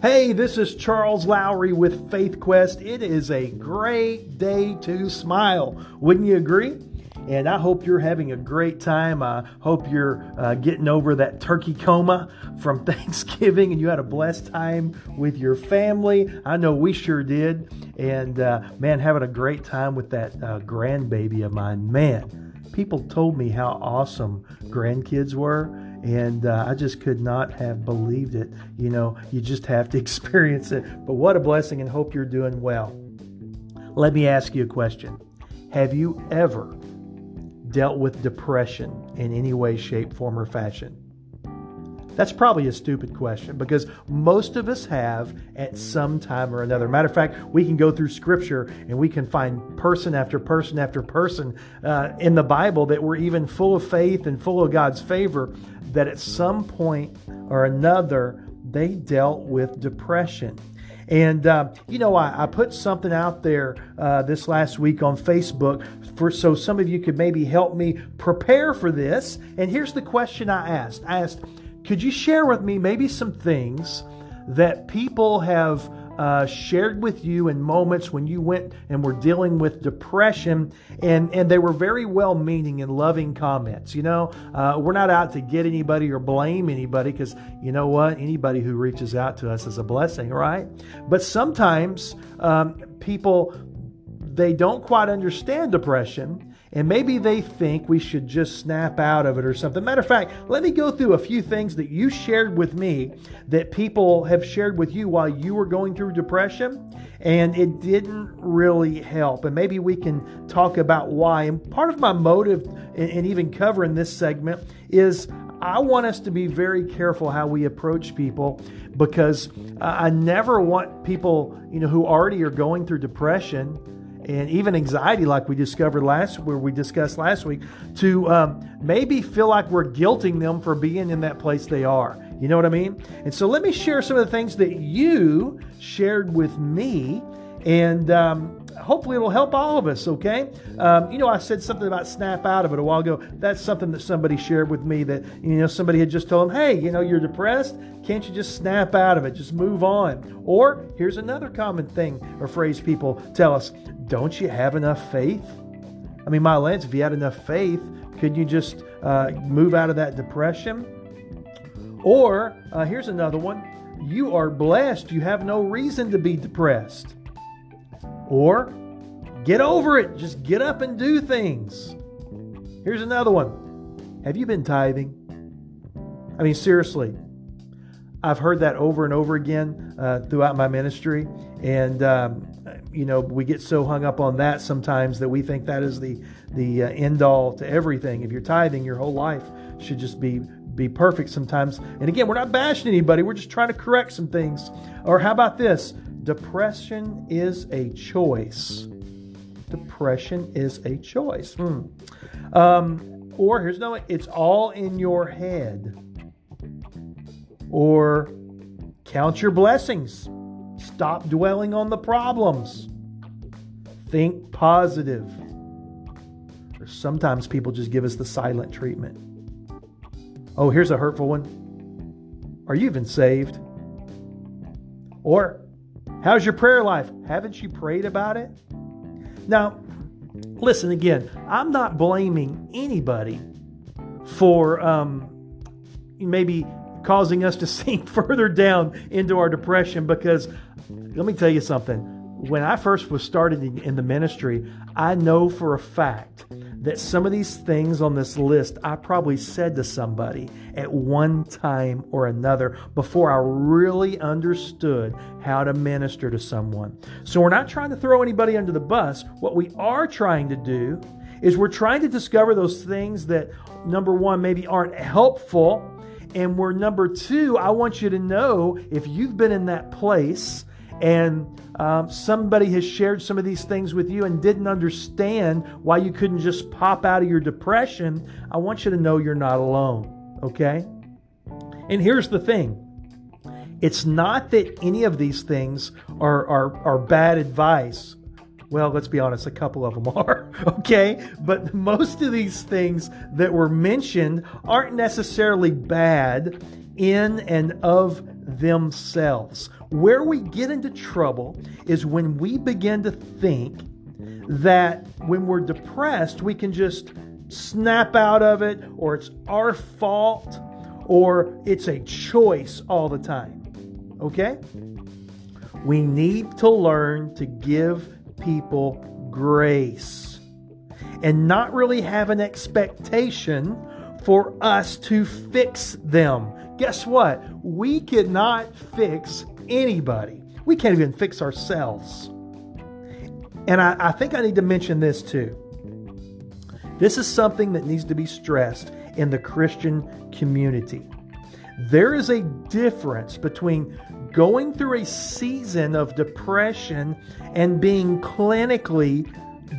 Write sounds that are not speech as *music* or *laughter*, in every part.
Hey, this is Charles Lowry with Faith Quest. It is a great day to smile. Wouldn't you agree? And I hope you're having a great time. I hope you're uh, getting over that turkey coma from *laughs* Thanksgiving and you had a blessed time with your family. I know we sure did. And uh, man, having a great time with that uh, grandbaby of mine. Man, people told me how awesome grandkids were and uh, I just could not have believed it. You know, you just have to *laughs* experience it. But what a blessing, and hope you're doing well. Let me ask you a question Have you ever dealt with depression in any way, shape, form, or fashion? That's probably a stupid question because most of us have at some time or another. Matter of fact, we can go through scripture and we can find person after person after person uh, in the Bible that were even full of faith and full of God's favor that at some point or another they dealt with depression. And, uh, you know, I, I, put something out there uh, this last week on Facebook for so some of you could maybe help me prepare for this. And here's the question I asked I asked, could you share with me maybe some things that people have uh, shared with you in moments when you went and were dealing with depression, and, and they were very well meaning and loving comments. You know, uh, we're not out to get anybody or blame anybody because you know what? Anybody who reaches out to us is a blessing, right? But sometimes um, people they don't quite understand depression and maybe they think we should just snap out of it or something. Matter of fact, let me go through a few things that you shared with me that people have shared with you while you were going through depression, and it didn't really help. And maybe we can talk about why. And part of my motive in, and even covering this segment is I want us to be very careful how we approach people because I never want people, you know, who already are going through depression and even anxiety, like we discovered last, where we discussed last week, to um, maybe feel like we're guilting them for being in that place they are. You know what I mean? And so let me share some of the things that you shared with me, and um, hopefully it'll help all of us, okay? Um, you know, I said something about snap out of it a while ago. That's something that somebody shared with me that, you know, somebody had just told them, hey, you know, you're depressed. Can't you just snap out of it? Just move on. Or here's another common thing or phrase people tell us don't you have enough faith? I mean, my lens, if you had enough faith, could you just uh, move out of that depression? Or uh, here's another one you are blessed. You have no reason to be depressed. Or get over it. Just get up and do things. Here's another one. Have you been tithing? I mean, seriously. I've heard that over and over again uh, throughout my ministry. And, um, you know, we get so hung up on that sometimes that we think that is the, the uh, end all to everything. If you're tithing, your whole life should just be be perfect sometimes. And again, we're not bashing anybody. We're just trying to correct some things. Or how about this? Depression is a choice. Depression is a choice. Hmm. Um, or here's another it's all in your head. Or count your blessings. Stop dwelling on the problems. Think positive. Or sometimes people just give us the silent treatment. Oh, here's a hurtful one. Are you even saved? Or How's your prayer life? Haven't you prayed about it? Now, listen again, I'm not blaming anybody for um, maybe causing us to *laughs* sink further down into our depression because let me tell you something. When I first was started in the ministry, I know for a fact that some of these things on this list I probably said to somebody at one time or another before I really understood how to minister to someone. So we're not trying to throw anybody under the bus. What we are trying to do is we're trying to discover those things that, number one, maybe aren't helpful. And we're number two, I want you to know if you've been in that place and um, somebody has shared some of these things with you and didn't understand why you couldn't just pop out of your depression, I want you to know you're not alone, okay? And here's the thing it's not that any of these things are, are, are bad advice. Well, let's be honest, a couple of them *laughs* are, okay? But most of these things that were mentioned aren't necessarily bad in and of themselves. Where we get into trouble is when we begin to think that when we're depressed, we can just snap out of it, or it's our fault, or it's a choice all the time. Okay? We need to learn to give people grace and not really have an expectation for us to fix them. Guess what? We cannot fix anybody. We can't even fix ourselves. And I, I, think I need to mention this too. This is something that needs to be stressed in the Christian community. There is a difference between going through a season of depression and being clinically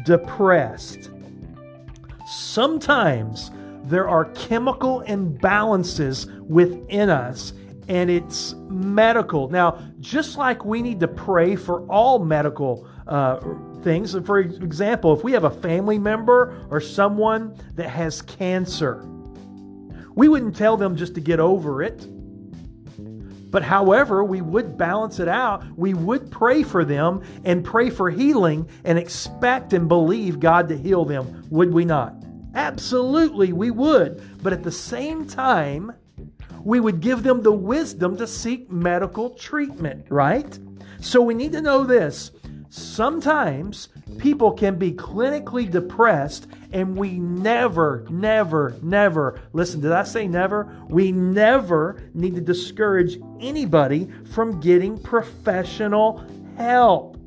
depressed. Sometimes there are chemical imbalances within us and it's medical. Now, just like we need to pray for all medical uh, things, for example, if we have a family member or someone that has cancer, we wouldn't tell them just to get over it. But however, we would balance it out. We would pray for them and pray for healing and expect and believe God to heal them, would we not? Absolutely, we would. But at the same time, we would give them the wisdom to seek medical treatment, right? So we need to know this. Sometimes people can be clinically depressed, and we never, never, never, listen, did I say never? We never need to discourage anybody from getting professional help.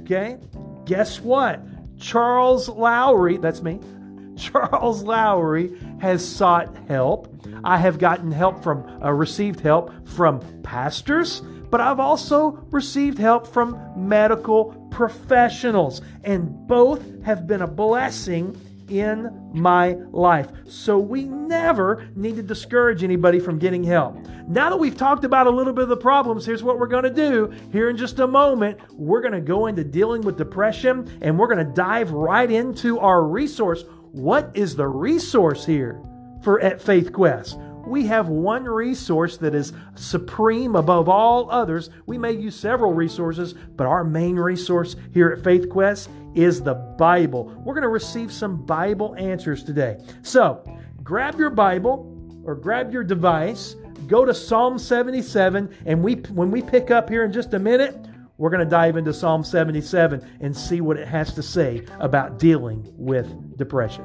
Okay? Guess what? Charles Lowry, that's me, *laughs* Charles Lowry has sought help. I have gotten help from, uh, received help from pastors, but I've also received help from medical professionals, and both have been a blessing in my life. So we never need to discourage anybody from getting help. Now that we've talked about a little bit of the problems, here's what we're going to do. Here in just a moment, we're going to go into dealing with depression and we're going to dive right into our resource what is the resource here for at Faith Quest? We have one resource that is supreme above all others. We may use several resources, but our main resource here at Faith Quest is the Bible. We're going to receive some Bible answers today. So, grab your Bible or grab your device, go to Psalm 77, and we when we pick up here in just a minute, we're going to dive into Psalm 77 and see what it has to say about dealing with depression.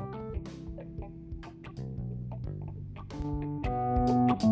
Hey,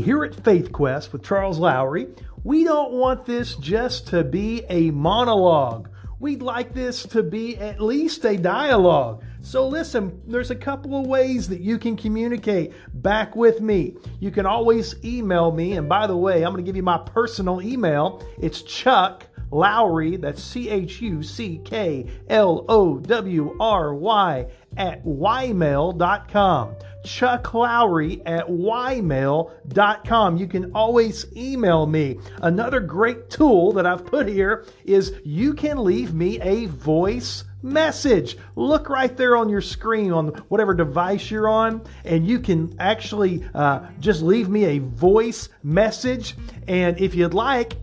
here at Faith Quest with Charles Lowry, we don't want this just to be a monologue. We'd like this to be at least a dialogue. So, listen, there's a couple of ways that you can communicate back with me. You can always email me. And by the way, I'm going to give you my personal email. It's Chuck Lowry, that's C H U C K L O W R Y, at ymail.com. Chuck Lowry at ymail.com. You can always email me. Another great tool that I've put here is you can leave me a voice message. Look right there on your screen on whatever device you're on, and you can actually uh, just leave me a voice message. And if you'd like,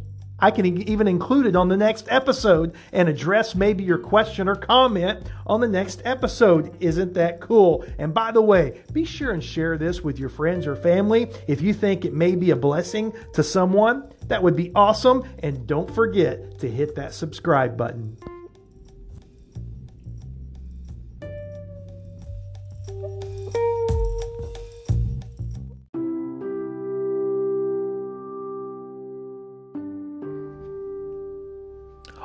I can even include it on the next episode and address maybe your question or comment on the next episode. Isn't that cool? And by the way, be sure and share this with your friends or family if you think it may be a blessing to someone. That would be awesome. And don't forget to hit that subscribe button.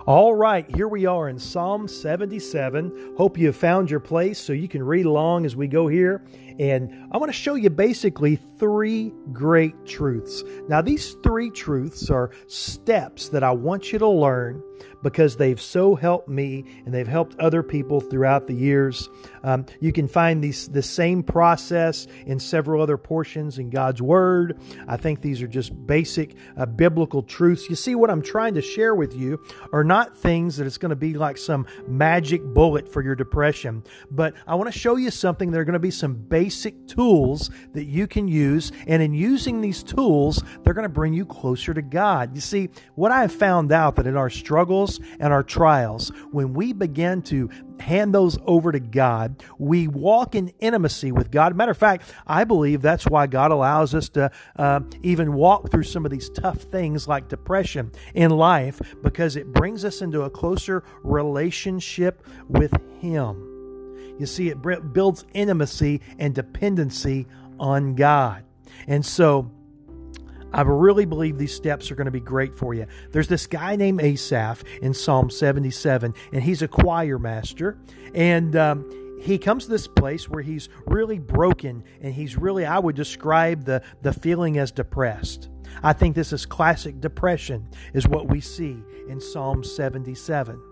All right, here we are in Psalm 77. Hope you have found your place so you can read along as we go here. And I want to show you basically three great truths. Now, these three truths are steps that I want you to learn because they've so helped me and they've helped other people throughout the years. Um, you can find these the same process in several other portions in God's Word. I think these are just basic uh, biblical truths. You see, what I'm trying to share with you are not things that it's going to be like some magic bullet for your depression, but I want to show you something. There are going to be some basic tools that you can use, and in using these tools, they're going to bring you closer to God. You see, what I have found out that in our struggles and our trials, when we begin to hand those over to God, we walk in intimacy with God. Matter of fact, I believe that's why God allows us to uh, even walk through some of these tough things like depression in life because it brings us into a closer relationship with Him. You see, it builds intimacy and dependency on God. And so, I really believe these steps are going to be great for you. There's this guy named Asaph in Psalm 77, and he's a choir master. And um, he comes to this place where he's really broken, and he's really, I would describe the, the feeling as depressed. I think this is classic depression, is what we see in Psalm 77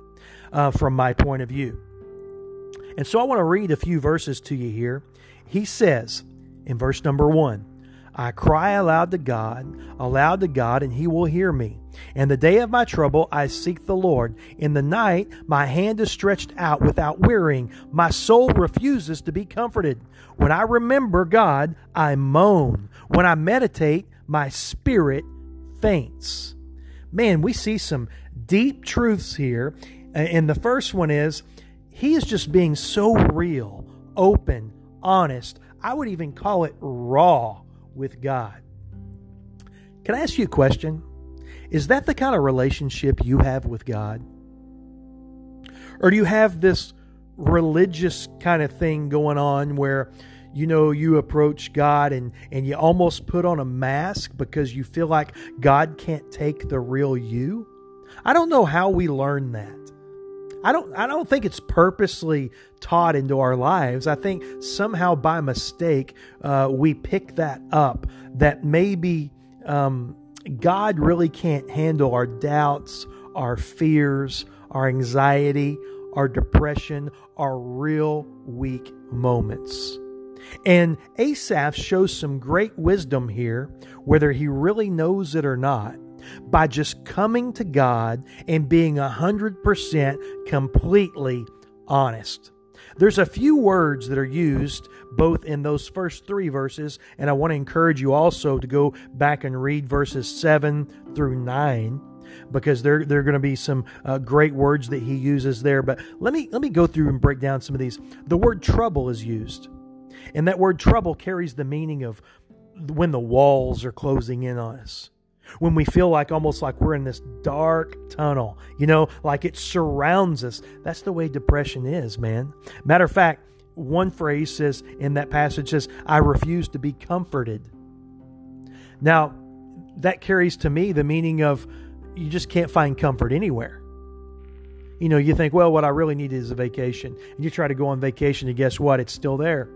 uh, from my point of view. And so I want to read a few verses to you here. He says in verse number one, I cry aloud to God, aloud to God, and he will hear me. In the day of my trouble, I seek the Lord. In the night, my hand is stretched out without wearying. My soul refuses to be comforted. When I remember God, I moan. When I meditate, my spirit faints. Man, we see some deep truths here. And the first one is he is just being so real, open, honest. I would even call it raw with God. Can I ask you a question? Is that the kind of relationship you have with God? Or do you have this religious kind of thing going on where you know you approach God and and you almost put on a mask because you feel like God can't take the real you? I don't know how we learn that. I don't I don't think it's purposely taught into our lives. I think somehow by mistake uh, we pick that up. That maybe um, God really can't handle our doubts, our fears, our anxiety, our depression, our real weak moments. And Asaph shows some great wisdom here, whether he really knows it or not by just coming to God and being 100% completely honest. There's a few words that are used both in those first three verses, and I want to encourage you also to go back and read verses 7 through 9 because there, there are going to be some uh, great words that he uses there. But let me, let me go through and break down some of these. The word trouble is used, and that word trouble carries the meaning of when the walls are closing in on us when we feel like almost like we're in this dark tunnel, you know, like it surrounds us. That's the way depression is, man. Matter of fact, one phrase says in that passage says, I refuse to be comforted. Now, that carries to me the meaning of you just can't find comfort anywhere. You know, you think, well, what I really need is a vacation. And you try to go on vacation, and guess what? It's still there.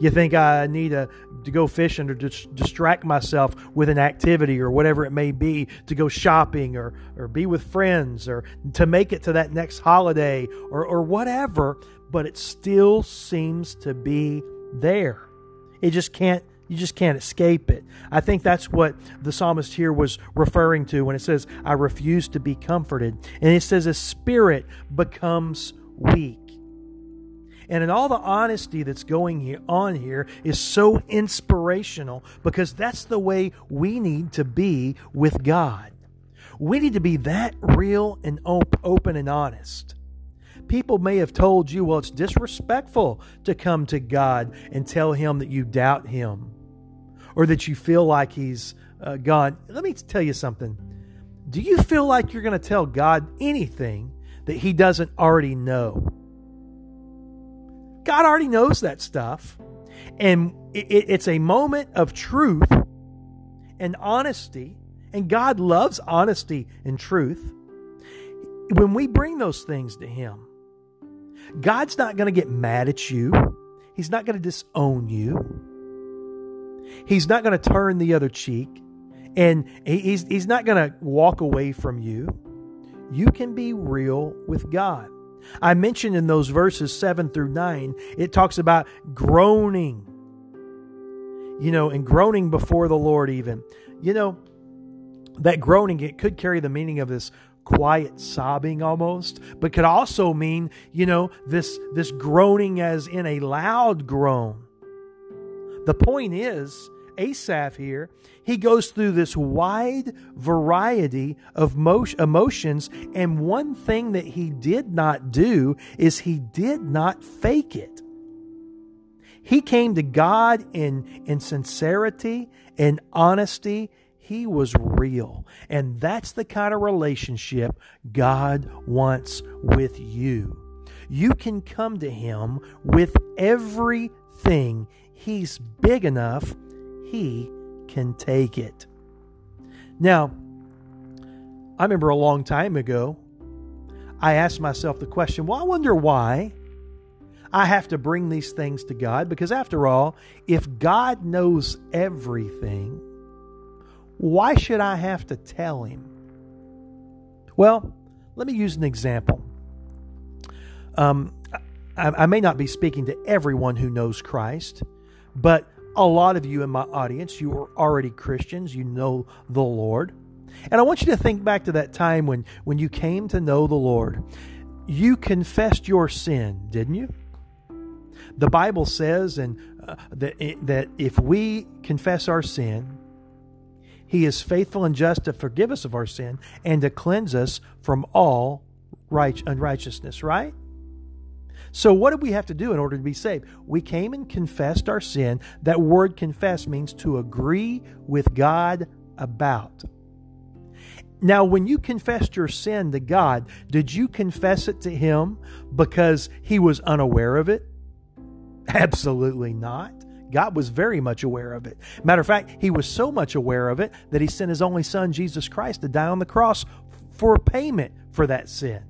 You think I need to, to go fishing or to distract myself with an activity or whatever it may be, to go shopping or, or be with friends or to make it to that next holiday or, or whatever, but it still seems to be there. It just can't you just can't escape it. I think that's what the psalmist here was referring to when it says, I refuse to be comforted. And it says, a spirit becomes weak. And in all the honesty that's going on here is so inspirational because that's the way we need to be with God. We need to be that real and open and honest. People may have told you, well, it's disrespectful to come to God and tell Him that you doubt Him or that you feel like He's uh, gone. Let me tell you something. Do you feel like you're going to tell God anything that He doesn't already know? God already knows that stuff. And it, it's a moment of truth and honesty. And God loves honesty and truth. When we bring those things to Him, God's not going to get mad at you. He's not going to disown you. He's not going to turn the other cheek, and he's, he's not going to walk away from you. You can be real with God. I mentioned in those verses 7 through 9, it talks about groaning, you know, and groaning before the Lord, even. You know, that groaning, it could carry the meaning of this quiet sobbing almost but could also mean you know this this groaning as in a loud groan the point is asaph here he goes through this wide variety of emotions and one thing that he did not do is he did not fake it he came to god in in sincerity and honesty he was real. And that's the kind of relationship God wants with you. You can come to Him with everything. He's big enough, He can take it. Now, I remember a long time ago, I asked myself the question well, I wonder why I have to bring these things to God because, after all, if God knows everything, why should I have to tell him? Well, let me use an example. Um, I, I may not be speaking to everyone who knows Christ, but a lot of you in my audience, you are already Christians, you know the Lord. And I want you to think back to that time when, when you came to know the Lord. You confessed your sin, didn't you? The Bible says and uh, that, that if we confess our sin, he is faithful and just to forgive us of our sin and to cleanse us from all right, unrighteousness, right? So, what did we have to do in order to be saved? We came and confessed our sin. That word confess means to agree with God about. Now, when you confessed your sin to God, did you confess it to Him because He was unaware of it? *laughs* Absolutely not. God was very much aware of it. Matter of fact, he was so much aware of it that he sent his only son, Jesus Christ, to die on the cross for payment for that sin.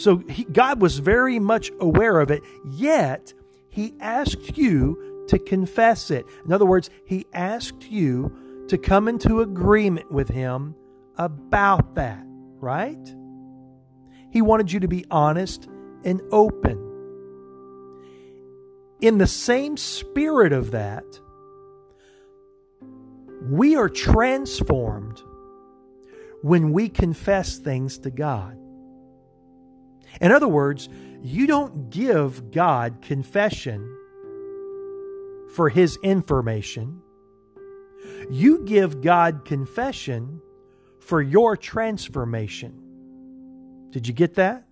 So he, God was very much aware of it, yet he asked you to confess it. In other words, he asked you to come into agreement with him about that, right? He wanted you to be honest and open in the same spirit of that, we are transformed when we confess things to God. In other words, you don't give God confession for His information. You give God confession for your transformation. Did you get that?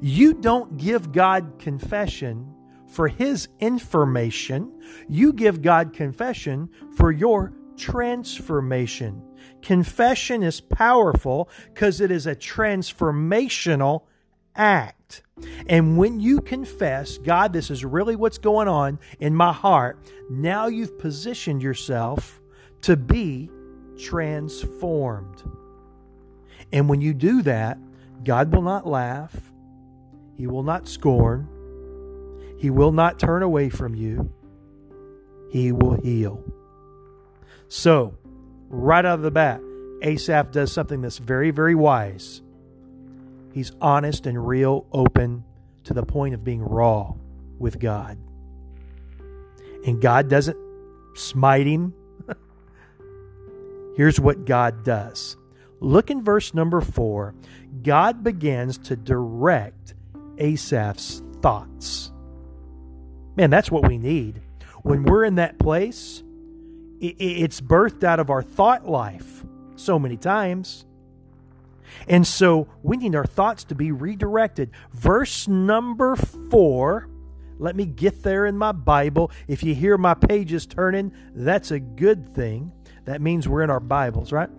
You don't give God confession for His information. You give God confession for your transformation. Confession is powerful because it is a transformational act. And when you confess, God, this is really what's going on in my heart, now you've positioned yourself to be transformed. And when you do that, God will not laugh, He will not scorn, he will not turn away from you, He will heal. So, right out of the bat, Asaph does something that's very, very wise. He's honest and real, open to the point of being raw with God. And God doesn't smite him. *laughs* Here's what God does. Look in verse number four. God begins to direct Asaph's thoughts. Man, that's what we need. When we're in that place, it's birthed out of our thought life so many times. And so we need our thoughts to be redirected. Verse number four. Let me get there in my Bible. If you hear my pages turning, that's a good thing. That means we're in our Bibles, right?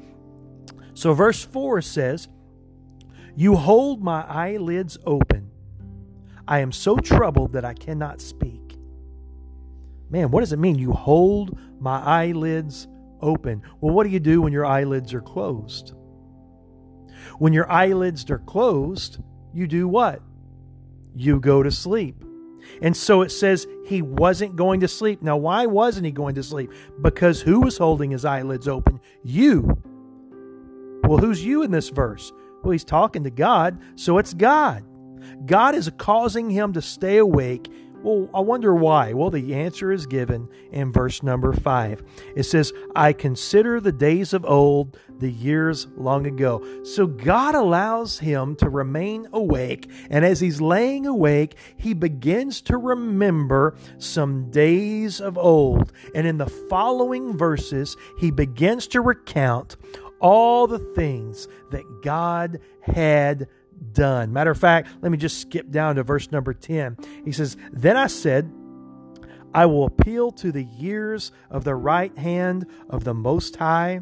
So, verse 4 says, You hold my eyelids open. I am so troubled that I cannot speak. Man, what does it mean? You hold my eyelids open. Well, what do you do when your eyelids are closed? When your eyelids are closed, you do what? You go to sleep. And so it says he wasn't going to sleep. Now, why wasn't he going to sleep? Because who was holding his eyelids open? You. Well, who's you in this verse? Well, he's talking to God, so it's God. God is causing him to stay awake well, I wonder why. Well, the answer is given in verse number five. It says, I consider the days of old, the years long ago. So God allows him to remain awake. And as he's laying awake, he begins to remember some days of old. And in the following verses, he begins to recount all the things that God had done. Matter of fact, let me just skip down to verse number 10. He says, Then I said, I will appeal to the years of the right hand of the Most High.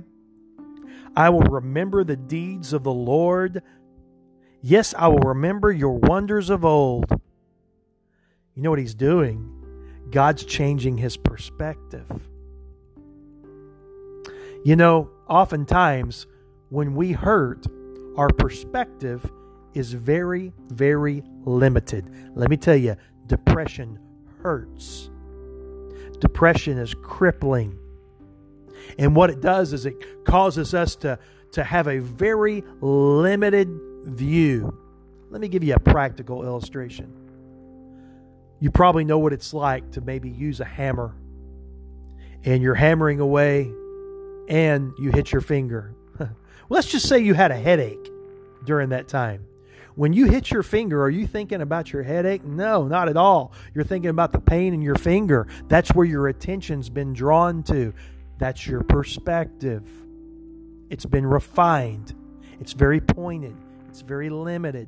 I will remember the deeds of the Lord. Yes, I will remember your wonders of old. You know what he's doing? God's changing his perspective. You know, oftentimes when we hurt, our perspective is very, very limited. Let me tell you, depression hurts. Depression is crippling. And what it does is it causes us to, to have a very limited view. Let me give you a practical illustration. You probably know what it's like to maybe use a hammer and you're hammering away and you hit your finger. *laughs* Let's just say you had a headache during that time. When you hit your finger, are you thinking about your headache? No, not at all. You're thinking about the pain in your finger. That's where your attention's been drawn to. That's your perspective. It's been refined, it's very pointed, it's very limited.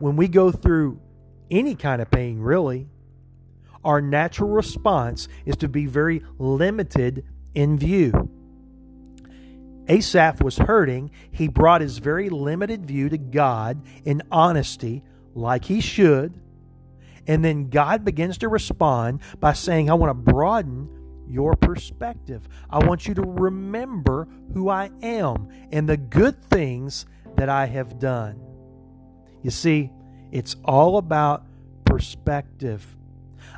When we go through any kind of pain, really, our natural response is to be very limited in view. Asaph was hurting. He brought his very limited view to God in honesty, like he should. And then God begins to respond by saying, I want to broaden your perspective. I want you to remember who I am and the good things that I have done. You see, it's all about perspective.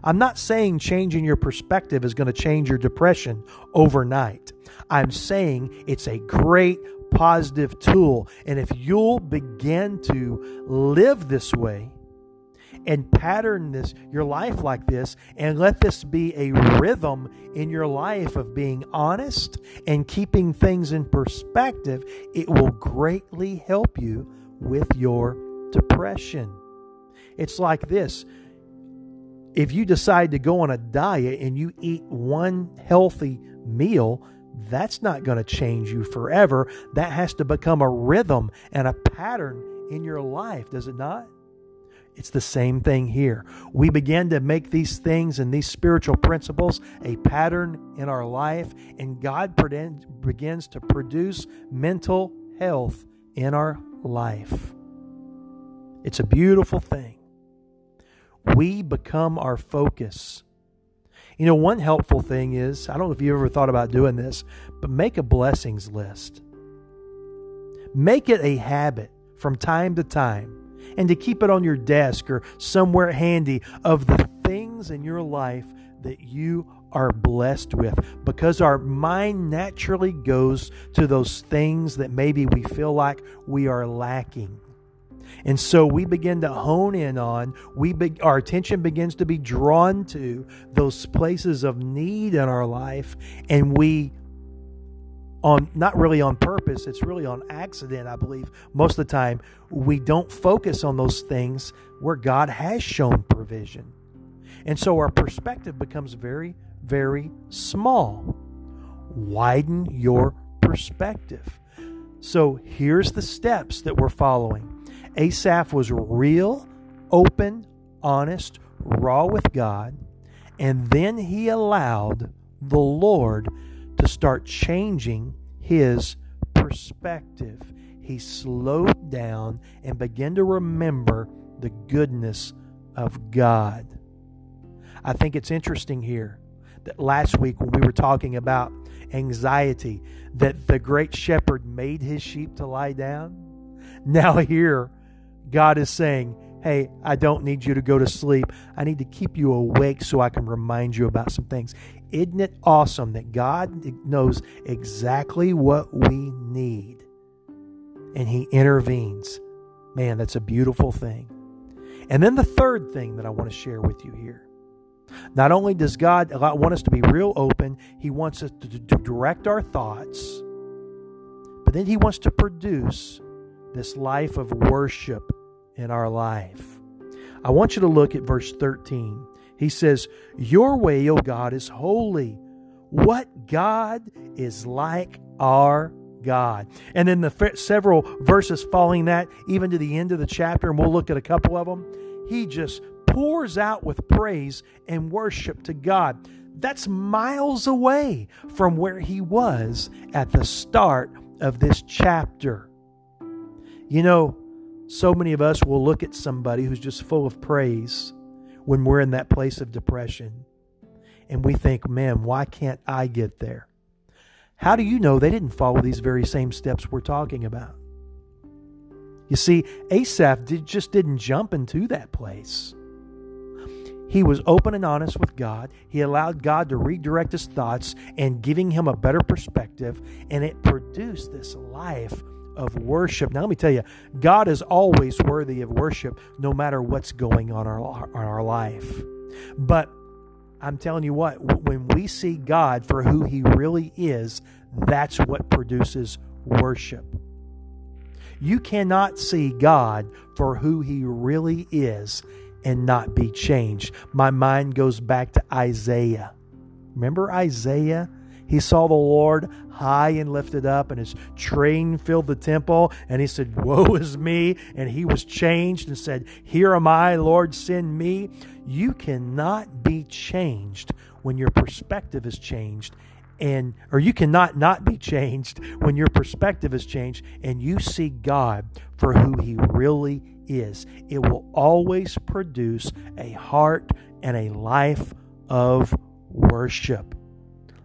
I'm not saying changing your perspective is going to change your depression overnight. I'm saying it's a great positive tool. And if you'll begin to live this way, and pattern this your life like this and let this be a rhythm in your life of being honest and keeping things in perspective it will greatly help you with your depression it's like this if you decide to go on a diet and you eat one healthy meal, that's not going to change you forever. That has to become a rhythm and a pattern in your life, does it not? It's the same thing here. We begin to make these things and these spiritual principles a pattern in our life, and God begins to produce mental health in our life. It's a beautiful thing we become our focus. You know, one helpful thing is I don't know if you ever thought about doing this, but make a blessings list. Make it a habit from time to time and to keep it on your desk or somewhere handy of the things in your life that you are blessed with because our mind naturally goes to those things that maybe we feel like we are lacking. And so we begin to hone in on, we be, our attention begins to be drawn to those places of need in our life, and we on not really on purpose, it's really on accident, I believe. Most of the time, we don't focus on those things where God has shown provision. And so our perspective becomes very, very small. Widen your perspective. So here's the steps that we're following. Asaph was real, open, honest, raw with God, and then he allowed the Lord to start changing his perspective. He slowed down and began to remember the goodness of God. I think it's interesting here that last week when we were talking about anxiety, that the great shepherd made his sheep to lie down. *laughs* Now, here God is saying, hey, I don't need you to go to sleep. I need to keep you awake so I can remind you about some things. Isn't it awesome that God knows exactly what we need and He intervenes? Man, that's a beautiful thing. And then the third thing that I want to share with you here. Not only does God want us to be real open, He wants us to, to direct our thoughts, but then He wants to produce this life of worship in our life. I want you to look at verse 13. He says, Your way, O God, is holy. What God is like our God. And then the several verses following that, even to the end of the chapter, and we'll look at a couple of them, he just pours out with praise and worship to God. That's miles away from where he was at the start of this chapter. You know, so many of us will look at somebody who's just full of praise when we're in that place of depression. And we think, man, why can't I get there? How do you know they didn't follow these very same steps we're talking about? You see, Asaph did, just didn't jump into that place. He was open and honest with God. He allowed God to redirect his thoughts and giving him a better perspective, and it produced this life of worship. Now, let me tell you, God is always worthy of worship no matter what's going on our, on our life. But I'm telling you what, when we see God for who He really is, that's what produces worship. You cannot see God for who He really is and not be changed. My mind goes back to Isaiah. Remember Isaiah? He saw the Lord high and lifted up, and his train filled the temple. And he said, Woe is me. And he was changed and said, Here am I, Lord, send me. You cannot be changed when your perspective is changed and or you cannot not be changed when your perspective is changed and you see God for who he really is. It will always produce a heart and a life of worship.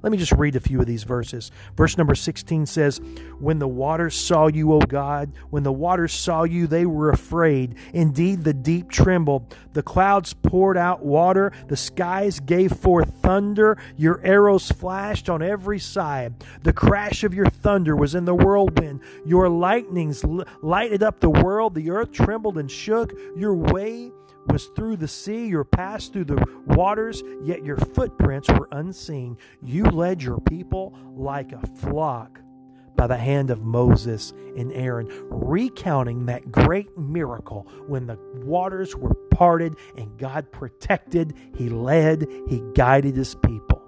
Let me just read a few of these verses. Verse number 16 says, When the waters saw you, O God, when the waters saw you, they were afraid. Indeed, the deep trembled. The clouds poured out water. The skies gave forth thunder. Your arrows flashed on every side. The crash of your thunder was in the whirlwind. Your lightnings lighted up the world. The earth trembled and shook. Your way was through the sea, your path through the waters, yet your footprints were unseen. You led your people like a flock by the hand of Moses and Aaron, recounting that great miracle when the waters were parted and God protected, He led, He guided His people.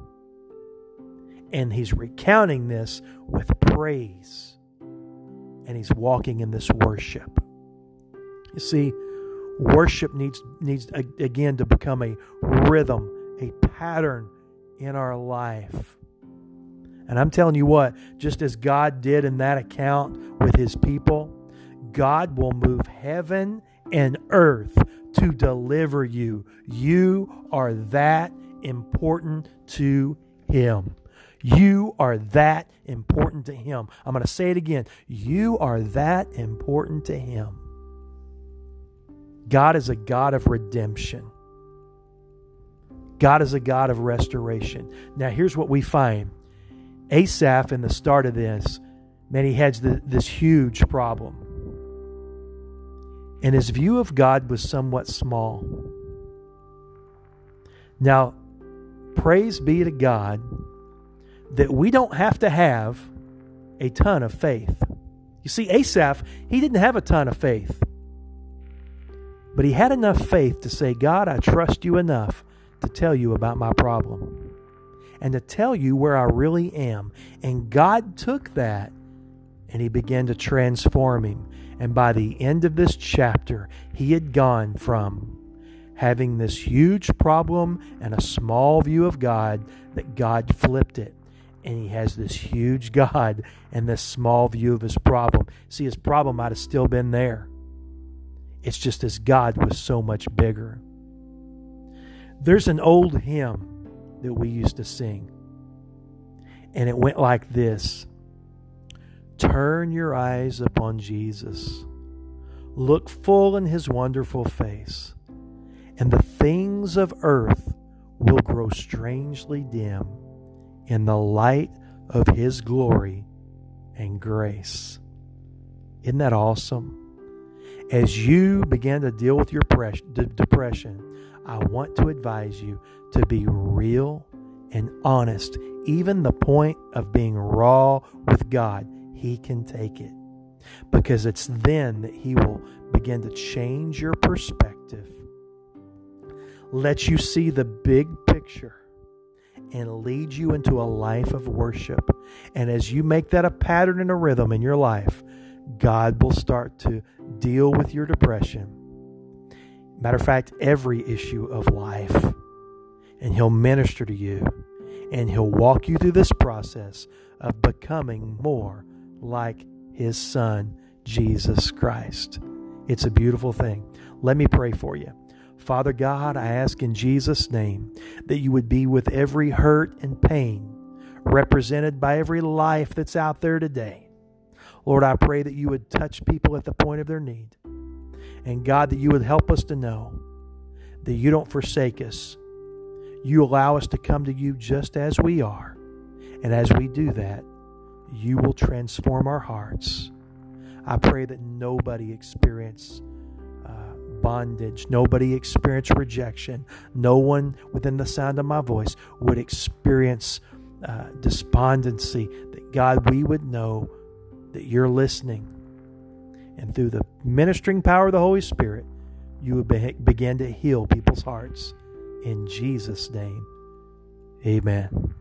And He's recounting this with praise, and He's walking in this worship. You see, Worship needs needs again to become a rhythm, a pattern in our life. And I'm telling you what, just as God did in that account with his people, God will move heaven and earth to deliver you. You are that important to him. You are that important to him. I'm going to say it again. You are that important to him. God is a God of redemption. God is a God of restoration. Now, here's what we find Asaph, in the start of this, man, he the, this huge problem. And his view of God was somewhat small. Now, praise be to God that we don't have to have a ton of faith. You see, Asaph, he didn't have a ton of faith. But he had enough faith to say, God, I trust you enough to tell you about my problem and to tell you where I really am. And God took that and he began to transform him. And by the end of this chapter, he had gone from having this huge problem and a small view of God that God flipped it. And he has this huge *laughs* God and this small view of his problem. See, his problem might have still been there it's just as God was so much bigger. There's an old hymn that we used to sing, and it went like this Turn your eyes upon Jesus. look full in his wonderful face, and the things of earth will grow strangely dim in the light of his glory and grace. Isn't that awesome? As you begin to deal with your depression, I want to advise you to be real and honest, even the point of being raw with God. He can take it because it's then that He will begin to change your perspective, let you see the big picture, and lead you into a life of worship. And as you make that a pattern and a rhythm in your life, God will start to deal with your depression. Matter of fact, every issue of life. And He'll minister to you. And He'll walk you through this process of becoming more like His Son, Jesus Christ. It's a beautiful thing. Let me pray for you. Father God, I ask in Jesus' name that you would be with every hurt and pain represented by every life that's out there today. Lord, I pray that you would touch people at the point of their need. And God, that you would help us to know that you don't forsake us. You allow us to come to you just as we are. And as we do that, you will transform our hearts. I pray that nobody experience uh, bondage, nobody experience rejection, no one within the sound of my voice would experience uh, despondency. That God, we would know that you're listening. And through the ministering power of the Holy Spirit, you would be- begin to heal people's hearts. In Jesus' name, amen.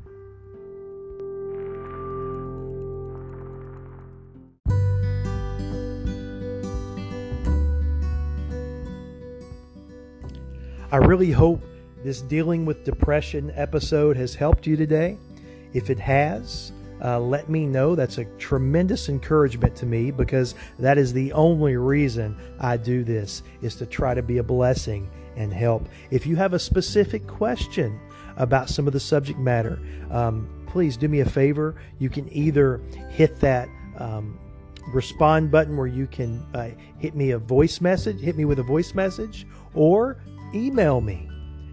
I really hope this dealing with depression episode has helped you today. If it has, uh, let me know. That's a tremendous encouragement to me because that is the only reason I do this is to try to be a blessing and help. If you have a specific question about some of the subject matter, um, please do me a favor. You can either hit that um, respond button where you can uh, hit me a voice message, hit me with a voice message, or email me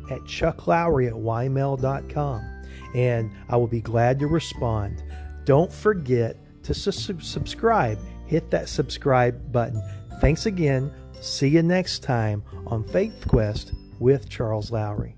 at chucklowry at ymail.com and I will be glad to respond. Don't forget to su- subscribe. Hit that subscribe button. Thanks again. See you next time on Faith Quest with Charles Lowry.